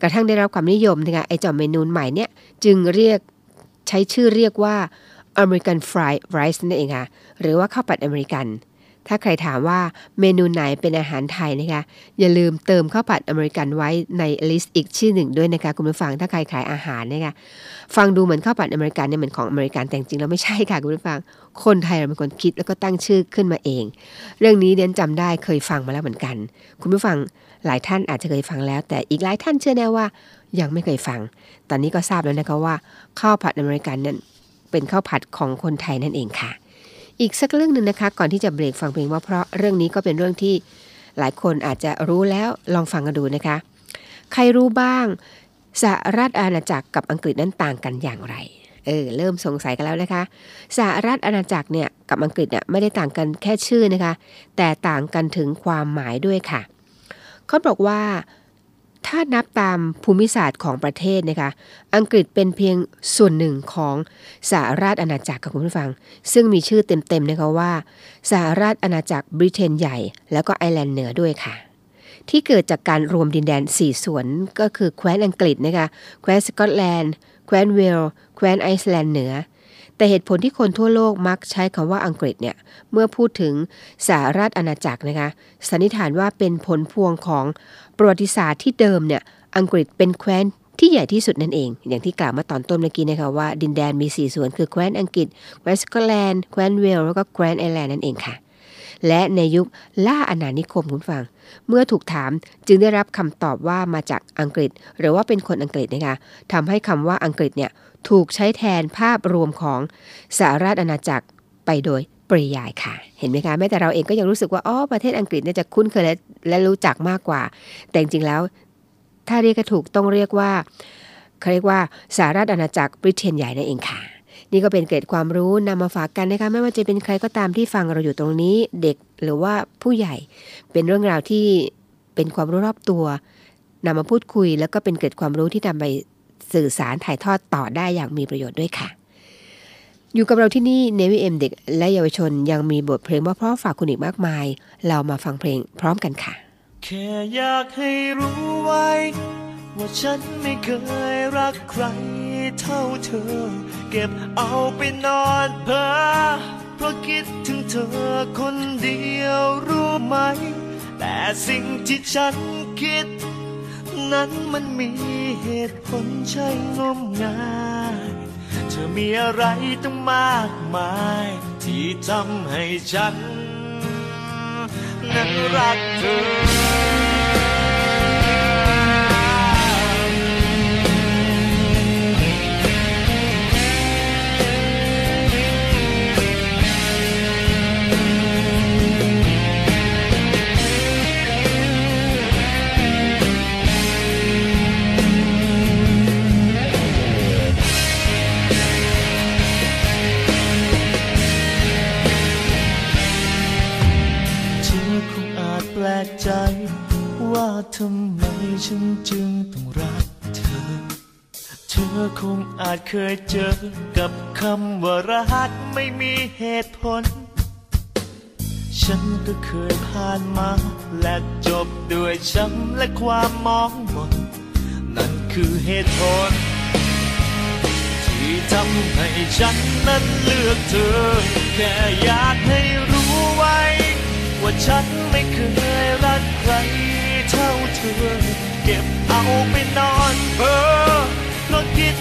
กระทั่งได้รับความนิยมนะคะไอจอมเมนูใหม่เนี่ยจึงเรียก ใช้ชื่อเรียกว่า American Fried Rice นั่นเองค่ะ หรือว่าข้าวผัดอเมริกัน ถ้าใครถามว่าเมนูไหนเป็นอาหารไทยนะคะ อย่าลืมเติมข้าวผัดอเมริกันไว้ใน list อีกชื่อหนึ่งด้วยนะคะ คุณผู้ฟังถ้าใครขายอาหารนะคะฟังดูเหมือนข้าวผัดอเมริกันเนี่ยเหมือนของอเมริกันแต่จริงแล้วไม่ใช่ค่ะคุณผู้ฟัง คนไทยเราเป็นคนคิดแล้วก็ตั้งชื่อขึ้นมาเอง เรื่องนี้เดนจำได้เคยฟังมาแล้วเหมือนกัน คุณผู้ฟังหลายท่านอาจจะเคยฟังแล้ว แต่อีกหลายท่านเชื่อแน่ว่า ยังไม่เคยฟัง ตอนนี้ก็ทราบแล้วนะคะว่าข้าวผัดอเมริกันนั้นเป็นข้าวผัดของคนไทยนั่นเองค่ะ อีกสักเรื่องหนึ่งนะคะ ก่อนที่จะเบรกฟังเพลงว่าเพราะเรื่องนี้ก็เป็นเรื่องที่หลายคนอาจจะรู้แล้วลองฟังกันดูนะคะ ใครรู้บ้างสหรัฐอาณาจักรกับอังกฤษนั้นต่างกันอย่างไรเออเริ่มสงสัยกันแล้วนะคะสหรัฐอาณาจักรเนี่ยกับอังกฤษเนี่ยไม่ได้ต่างกันแค่ชื่อนะคะ แต่ต่างกันถึงความหมายด้วยค่ะ เขาบอกว่า ถ้านับตามภูมิศาสตร์ของประเทศนะคะ อังกฤษเป็นเพียงส่วนหนึ่งของสหราชอาณาจักรค่ะคุณผู้ฟัง ซึ่งมีชื่อเต็มๆนะคะว่าสหราชอาณาจักรบริเตนใหญ่ แล้วก็ไอร์แลนด์เหนือด้วยค่ะ ที่เกิดจากการรวมดินแดน 4 ส่วนก็คือแคว้นอังกฤษนะคะ แคว้นสกอตแลนด์ แคว้นเวลส์ แคว้นไอซ์แลนด์เหนือ แต่เหตุผลที่คนทั่วโลกมักใช้คำว่าอังกฤษเนี่ยเมื่อพูดถึงสหราชอาณาจักรนะคะสันนิษฐานว่าเป็นผลพวงของประวัติศาสตร์ที่เดิมเนี่ยอังกฤษเป็นแคว้นที่ใหญ่ที่สุดนั่นเอง อย่างที่กล่าวมาตอนต้นเมื่อกี้นะคะว่าดินแดนมี 4 ส่วนคือแคว้นอังกฤษแคว้นสกอตแลนด์แคว้นเวลส์แล้วก็แคว้นไอร์แลนด์นั่นเองค่ะ และในยุคล่าอาณานิคมคุณฟัง เมื่อถูกถามจึงได้รับคำตอบว่ามาจากอังกฤษ หรือว่าเป็นคนอังกฤษนะคะทำให้คำว่าอังกฤษเนี่ย ถูกใช้แทนภาพรวมของสหราชอาณาจักรไปโดยปริยายค่ะ เห็นไหมคะแม้แต่เราเองก็ยังรู้สึกว่าอ๋อประเทศอังกฤษเนี่ยจะคุ้นเคยและและรู้จักมากกว่า แต่จริงแล้ว ถ้าเรียกถูกต้องเรียกว่าเขาเรียกว่าสหราชอาณาจักรบริเตนใหญ่นั่นเองค่ะนี่ก็เป็นเกร็ดความรู้นำมาฝากกันนะคะไม่ว่าจะเป็นใครก็ตามที่ฟังเราอยู่ตรงนี้เด็กหรือว่าผู้ใหญ่ เป็นเรื่องราวที่เป็นความรู้รอบตัวนำมาพูดคุย แล้วก็เป็นเกร็ดความรู้ที่นำไป สื่อสารถ่ายทอดต่อได้อย่างมีประโยชน์ด้วยค่ะ อยู่กับเราที่นี่เนวิเอ็มเด็กและเยาวชนยังมีบทเพลงเพราะๆฝากคุณอีกมากมาย เรามาฟังเพลงพร้อมกันค่ะ แค่อยากให้รู้ไว้ ว่าฉันไม่เคยรักใครเท่าเธอ เก็บเอาไปนอนเพ้อเพราะคิดถึงเธอคนเดียวรู้ไหม แต่สิ่งที่ฉันคิด นั้นมันมีเหตุผลใช่งมงายเธอมีอะไรต้องมากมาย ที่ทำให้ฉันนั้นรักเธอ ยเจอกับคำว่ารักไม่มีเหตุผล ฉันก็เคยผ่านมา และจบด้วยช้ำและความมองมนนั่นคือเหตุผล ที่ทำให้ฉันนั้นเลือกเธอ แค่อยากให้รู้ไว้ ว่าฉันไม่เคยรักใครเท่าเธอ เก็บเอาไปนอนเพ้อเพราะคิด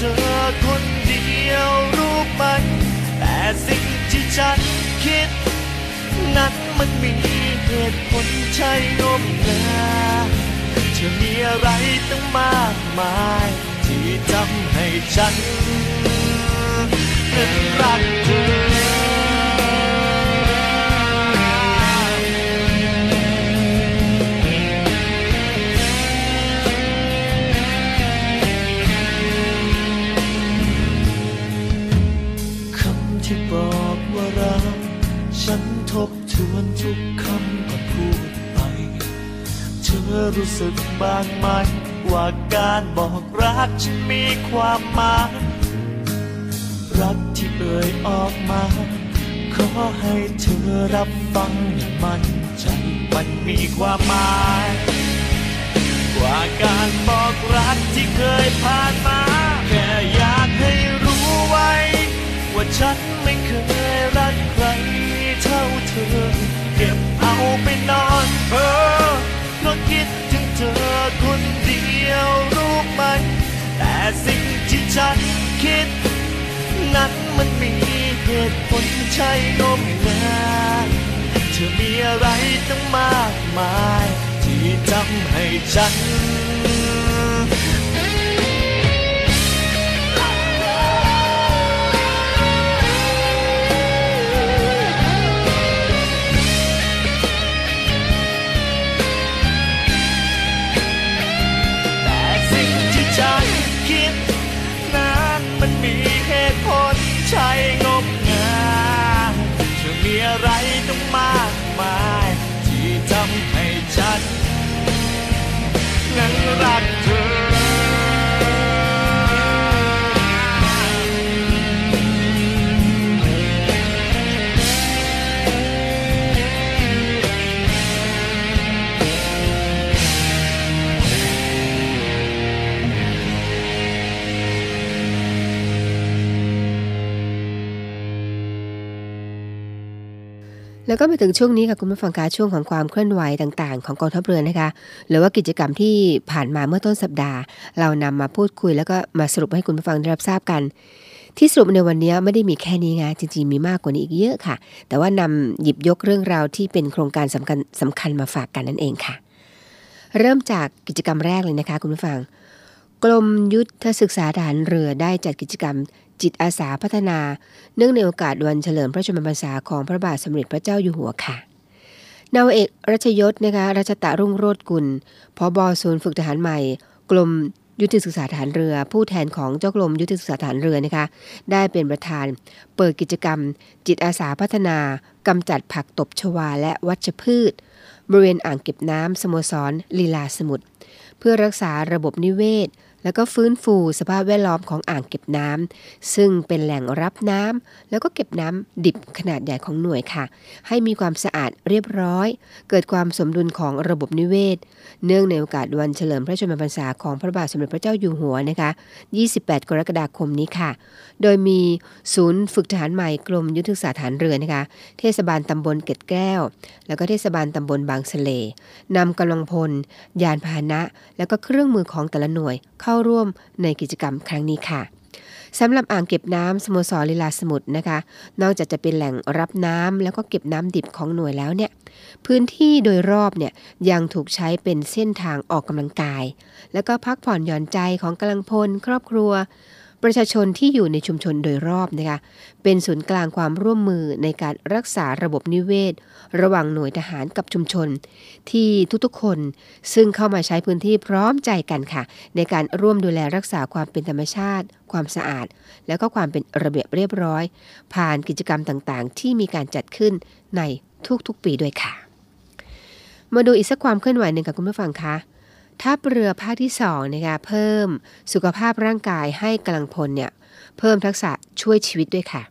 เธอคนเดียวรู้ไหมแต่สิ่งที่ฉันคิด นั้นมันมีเหตุผลใช่งมงาเธอมีอะไรตั้งมากมาย ที่ทำให้ฉันนั้นรักเธอ วนทุกคำก่อนพูดไปเธอรู้สึกบ้างไหมว่าการบอกรักฉันมีความหมายรักที่เอ่ยออกมา ขอให้เธอรับฟังอย่างมั่นใจมันมีความหมายกว่าการบอกรักที่เคยผ่านมา แค่อยากให้รู้ไว้ ว่าฉันไม่เคยรัก ท่าเธอเก็บเอาไปนอนเพ้อเพราะคิดถึงเธอคนเดียวรู้ไหม แต่สิ่งที่ฉันคิด นั้นมันมีเหตุผลใช่งมงายเธอมีอะไรตั้งมากมาย ที่ทำให้ฉัน เหตุผลใช่งมงายจะมีอะไรต้องมากมาย ที่ทำให้ฉันนั้นรักเธอ แล้วก็มาถึงช่วงนี้ค่ะคุณผู้ฟังคะช่วงของความเคลื่อนไหวต่างๆ ของกองทัพเรือนะคะ หรือว่ากิจกรรมที่ผ่านมาเมื่อต้นสัปดาห์ เรานำมาพูดคุย แล้วก็มาสรุปให้คุณผู้ฟังได้รับทราบกัน ที่สรุปในวันนี้ไม่ได้มีแค่นี้ไงจริง ๆ มีมากกว่านี้อีกเยอะค่ะ แต่ว่านำหยิบยกเรื่องราวที่เป็นโครงการสำคัญสำคัญมาฝากกันนั่นเองค่ะ เริ่มจากกิจกรรมแรกเลยนะคะ คุณผู้ฟัง กรมยุทธศึกษาทหารเรือได้จัดกิจกรรม จิตอาสาพัฒนา เนื่องในโอกาสวันเฉลิมพระชนมพรรษาของพระบาทสมเด็จพระเจ้าอยู่หัวค่ะนาวเอกรัชยศนะคะรัชตะรุ่งโรจน์กุลพบศูนย์ฝึกทหารใหม่กรมยุทธศึกษาทหารเรือ ผู้แทนของเจ้ากรมยุทธศึกษาทหารเรือนะคะ ได้เป็นประธาน เปิดกิจกรรม จิตอาสาพัฒนากำจัดผักตบชวาและวัชพืช บริเวณอ่างเก็บน้ำสโมสรลีลาสมุทรเพื่อรักษาระบบนิเวศ แล้วก็ฟื้นฟูสภาพแวดล้อมของอ่างเก็บน้ำซึ่งเป็นแหล่งรับน้ำแล้วก็เก็บน้ำดิบขนาดใหญ่ของหน่วยค่ะ ให้มีความสะอาดเรียบร้อย เกิดความสมดุลของระบบนิเวศ เนื่องในโอกาสวันเฉลิมพระชนมพรรษาของพระบาทสมเด็จพระเจ้าอยู่หัวนะคะ 28 กรกฎาคมนี้ค่ะ โดยมีศูนย์ฝึกทหารใหม่กรมยุทธศึกษาฐานเรือนะคะ เทศบาลตำบลเกร็ดแก้ว แล้วก็เทศบาลตำบลบางสะเลนำกำลังพล ยานพาหนะ แล้วก็เครื่องมือของแต่ละหน่วยเข้าร่วมในกิจกรรมครั้งนี้ค่ะสำหรับอ่างเก็บน้ำสโมสรลีลาสมุทรนะคะ นอกจากจะเป็นแหล่งรับน้ำแล้วก็เก็บน้ำดิบของหน่วยแล้วเนี่ย พื้นที่โดยรอบเนี่ยยังถูกใช้เป็นเส้นทางออกกำลังกาย แล้วก็พักผ่อนหย่อนใจของกำลังพล ครอบครัว ประชาชนที่อยู่ในชุมชนโดยรอบนะคะเป็นศูนย์กลางความร่วมมือในการรักษาระบบนิเวศ ระหว่างหน่วยทหารกับชุมชน ที่ทุกๆคนซึ่งเข้ามาใช้พื้นที่พร้อมใจกันค่ะ ในการร่วมดูแลรักษาความเป็นธรรมชาติ ความสะอาด แล้วก็ความเป็นระเบียบเรียบร้อย ผ่านกิจกรรมต่างๆ ที่มีการจัดขึ้นในทุกๆปีด้วยค่ะ มาดูอีกสักความเคลื่อนไหวหนึ่งกับคุณผู้ฟังคะ ทัพเรือภาคที่2นะคะเพิ่มสุขภาพร่างกายให้กำลังพลเนี่ยเพิ่มทักษะช่วยชีวิตด้วยค่ะ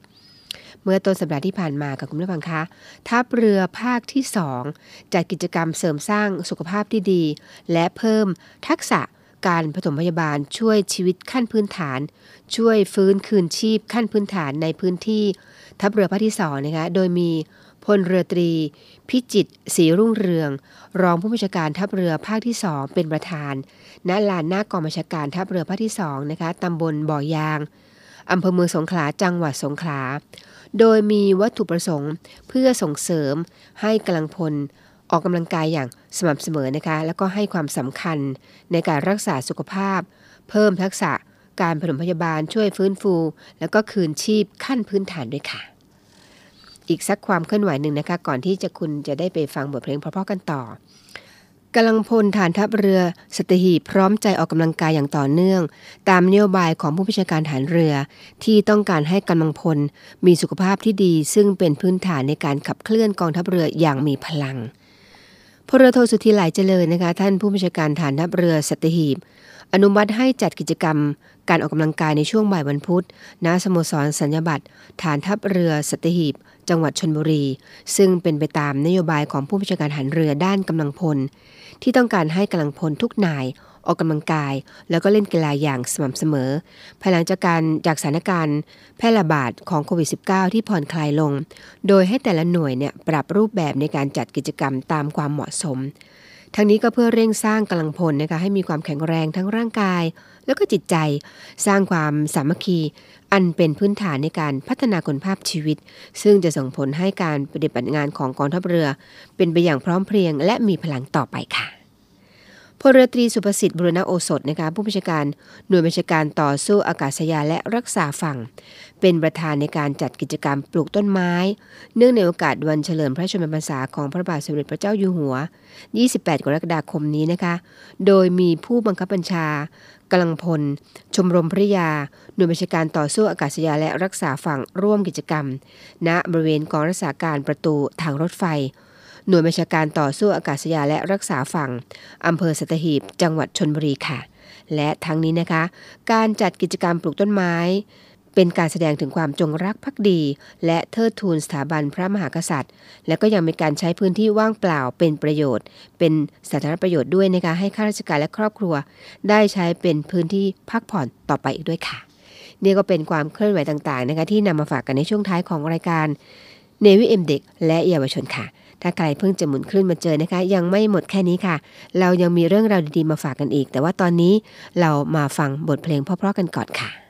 เมื่อต้นสัปดาห์ที่ผ่านมากับคุณผู้ฟังคะทัพเรือภาคที่ 2จัดกิจกรรมเสริมสร้างสุขภาพที่ดี และเพิ่มทักษะการผสมพยาบาลช่วยชีวิตขั้นพื้นฐาน ช่วยฟื้นคืนชีพขั้นพื้นฐานในพื้นที่ทัพเรือภาคที่2นะคะโดยมี พลเรือตรี พิจิตศรีรุ่งเรือง รองผู้บัญชาการทัพเรือภาคที่2เป็นประธาน ณ ลานหน้ากองบัญชาการทัพเรือภาคที่2นะคะตำบลบ่อยางอำเภอเมืองสงขลาจังหวัดสงขลา โดยมีวัตถุประสงค์เพื่อส่งเสริมให้กำลังพลออกกำลังกายอย่างสม่ำเสมอนะคะ แล้วก็ให้ความสำคัญในการรักษาสุขภาพ เพิ่มทักษะการผสมพยาบาลช่วยฟื้นฟู แล้วก็คืนชีพขั้นพื้นฐานด้วยค่ะ อีกสักความเคลื่อนไหวหนึ่งนะคะ ก่อนที่จะคุณจะได้ไปฟังบทเพลงเพราะๆกันต่อกำลังพลฐานทัพเรือสตหีพร้อมใจออกกำลังกายอย่างต่อเนื่อง ตามนโยบายของผู้บัญชาการฐานเรือ ที่ต้องการให้กำลังพลมีสุขภาพที่ดี ซึ่งเป็นพื้นฐานในการขับเคลื่อนกองทัพเรืออย่างมีพลังพลเรือโทสุธีหลายเจริญนะคะ ท่านผู้บัญชาการฐานทัพเรือสตหีบ อนุมัติให้จัดกิจกรรม การออกกำลังกายในช่วงบ่ายวันพุธณสโมสรสัญญบัตรฐานทัพเรือสตหีบ จังหวัดชนบุรี ซึ่งเป็นไปตามนโยบายของผู้บัญชาการหันเรือด้านกำลังพล ที่ต้องการให้กำลังพลทุกนายออกกำลังกาย แล้วก็เล่นกีฬาอย่างสม่ำเสมอ ภายหลังจากการจากสถานการณ์แพร่ระบาดของโควิด -19 ที่ผ่อนคลายลง โดยให้แต่ละหน่วยเนี่ยปรับรูปแบบในการจัดกิจกรรมตามความเหมาะสม ทั้งนี้ก็เพื่อเร่งสร้างกำลังพลนะคะให้มีความแข็งแรงทั้งร่างกาย แล้วก็จิตใจสร้างความสามัคคี อันเป็นพื้นฐานในการพัฒนาคุณภาพชีวิต ซึ่งจะส่งผลให้การปฏิบัติงานของกองทัพเรือ เป็นไปอย่างพร้อมเพรียง และมีพลังต่อไปค่ะพลเรือตรีสุภสิทธิ์บุรณโอสถนะคะผู้บัญชาการหน่วยบัญชาการต่อสู้อากาศยานและรักษาฝั่ง เป็นประธานในการจัดกิจกรรมปลูกต้นไม้ เนื่องในโอกาสวันเฉลิมพระชนมพรรษาของพระบาทสมเด็จพระเจ้าอยู่หัว 28 กรกฎาคมนี้นะคะ โดยมีผู้บังคับบัญชากำลังพล ชมรมพระยา หน่วยบัญชาการต่อสู้อากาศยานและรักษาฝั่งร่วมกิจกรรม ณบริเวณกองรักษาการประตูทางรถไฟ หน่วยบัญชาการต่อสู้อากาศยานและรักษาฝั่งอำเภอสัตหีบ จังหวัดชนบุรีค่ะ และทั้งนี้นะคะ การจัดกิจกรรมปลูกต้นไม้ เป็นการแสดงถึงความจงรักภักดี และเทิดทูนสถาบันพระมหากษัตริย์ และก็ยังมีการใช้พื้นที่ว่างเปล่าเป็นประโยชน์ เป็นสาธารณประโยชน์ด้วยนะคะให้ข้าราชการและครอบครัว ได้ใช้เป็นพื้นที่พักผ่อนต่อไปอีกด้วยค่ะนี่ก็เป็นความเคลื่อนไหวต่างๆนะคะที่นำมาฝากกันในช่วงท้ายของรายการเนวิเอ็มเด็กและเยาวชนค่ะ ถ้าใครเพิ่งจะหมุนคลื่นมาเจอนะคะ ยังไม่หมดแค่นี้ค่ะ เรายังมีเรื่องราวดีๆมาฝากกันอีก แต่ว่าตอนนี้เรามาฟังบทเพลงเพราะๆกันก่อนค่ะ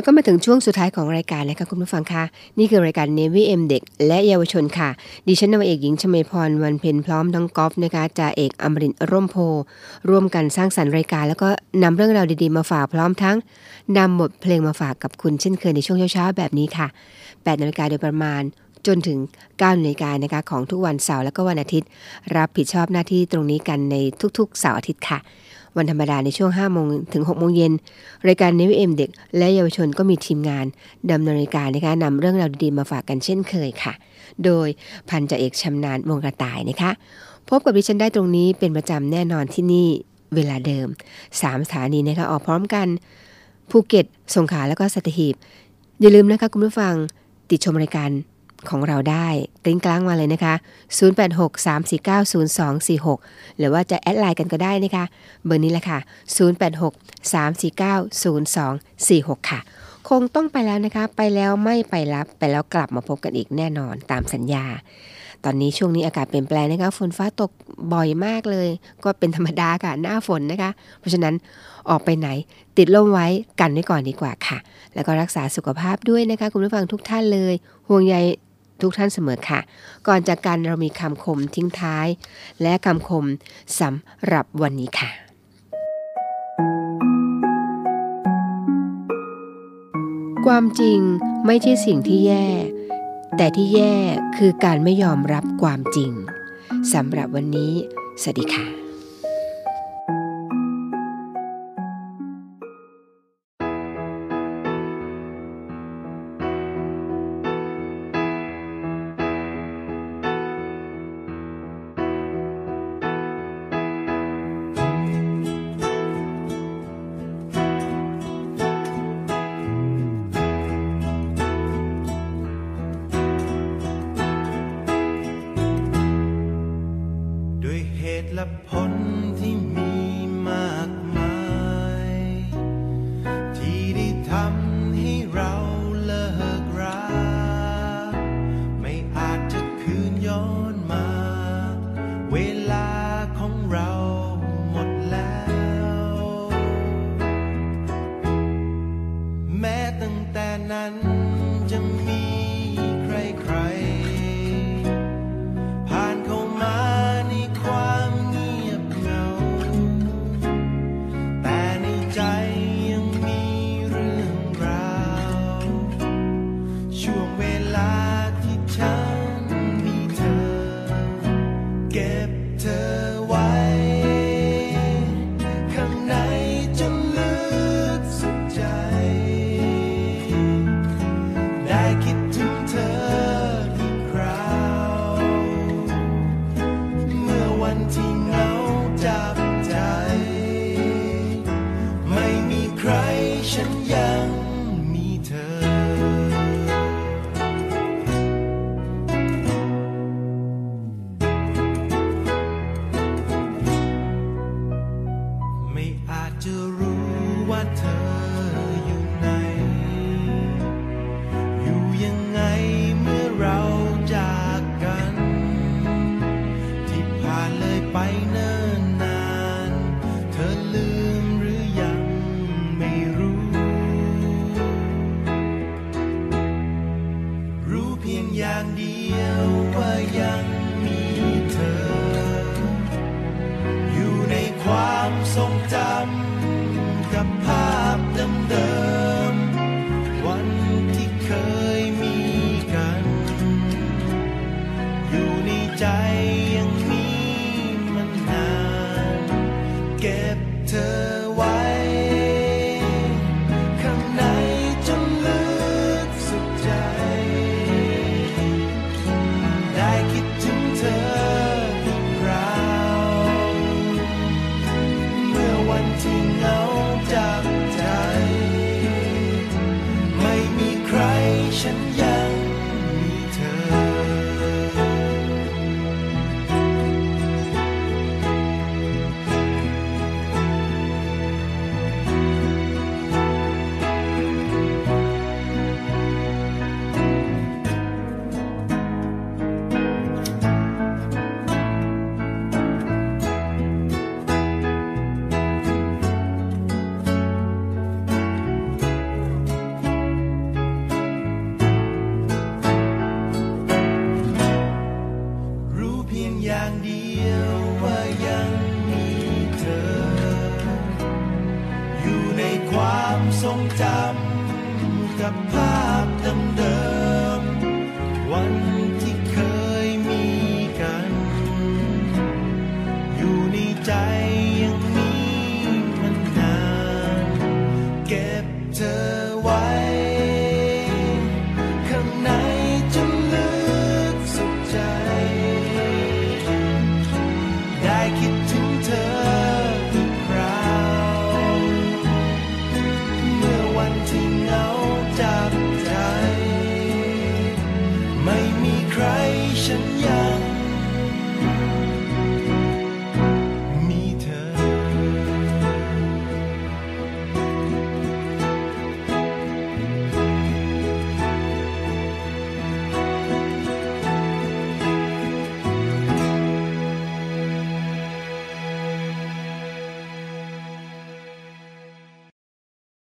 แล้วก็มาถึงช่วงสุดท้ายของรายการนะคะคุณผู้ฟังคะนี่คือรายการ Navy M เด็กและเยาวชนค่ะ ดิฉันนาวเอกหญิงชมพรวันเพ็ญพร้อมน้องกอล์ฟนะคะจ่าเอกอมรินร่มโพ ร่วมกันสร้างสรรค์รายการ แล้วก็นำเรื่องราวดีๆมาฝากพร้อมทั้งนำบทเพลงมาฝากกับคุณเช่นเคยในช่วงเช้าๆแบบนี้ค่ะ8นาฬิกาโดยประมาณจนถึง9นาฬิกานะคะของทุกวันเสาร์และก็วันอาทิตย์ รับผิดชอบหน้าที่ตรงนี้กันในทุกๆเสาร์อาทิตย์ค่ะ วันธรรมดาในช่วง 5 โมงถึง 6 โมงเย็น รายการ n น v เอ็มเด็ก และเยาวชนก็มีทีมงานดำเนินรายการนะคะนำเรื่องราวดีๆมาฝากกันเช่นเคยค่ะ โดยพันจ่าเอกชำนาญวงกระต่ายนะคะ พบกับดิฉันได้ตรงนี้เป็นประจำแน่นอนที่นี่เวลาเดิม 3 สถานีนะคะออกพร้อมกันภูเก็ตสงขลาแล้วก็สัตหีบ อย่าลืมนะคะคุณผู้ฟังติดชมรายการ ของเราได้กลิ้งกลางมาเลยนะคะ 0863490246 หรือว่าจะแอดไลน์กันก็ได้นะคะ เบอร์นี้แหละค่ะ 0863490246 ค่ะ คงต้องไปแล้วนะคะ ไปแล้วไม่ไปรับ ไปแล้วกลับมาพบกันอีกแน่นอนตามสัญญา ตอนนี้ช่วงนี้อากาศเปลี่ยนแปลงนะคะ ฝนฟ้าตกบ่อยมากเลย ก็เป็นธรรมดาค่ะ หน้าฝนนะคะ เพราะฉะนั้นออกไปไหน ติดล่มไว้กันไว้ก่อนดีกว่าค่ะ แล้วก็รักษาสุขภาพด้วยนะคะ คุณผู้ฟังทุกท่านเลย ห่วงใย ทุกท่านเสมอค่ะ ก่อนจากกันเรามีคำคมทิ้งท้าย และคำคมสำหรับวันนี้ค่ะ ความจริงไม่ใช่สิ่งที่แย่ แต่ที่แย่คือการไม่ยอมรับความจริงสำหรับวันนี้ สวัสดีค่ะ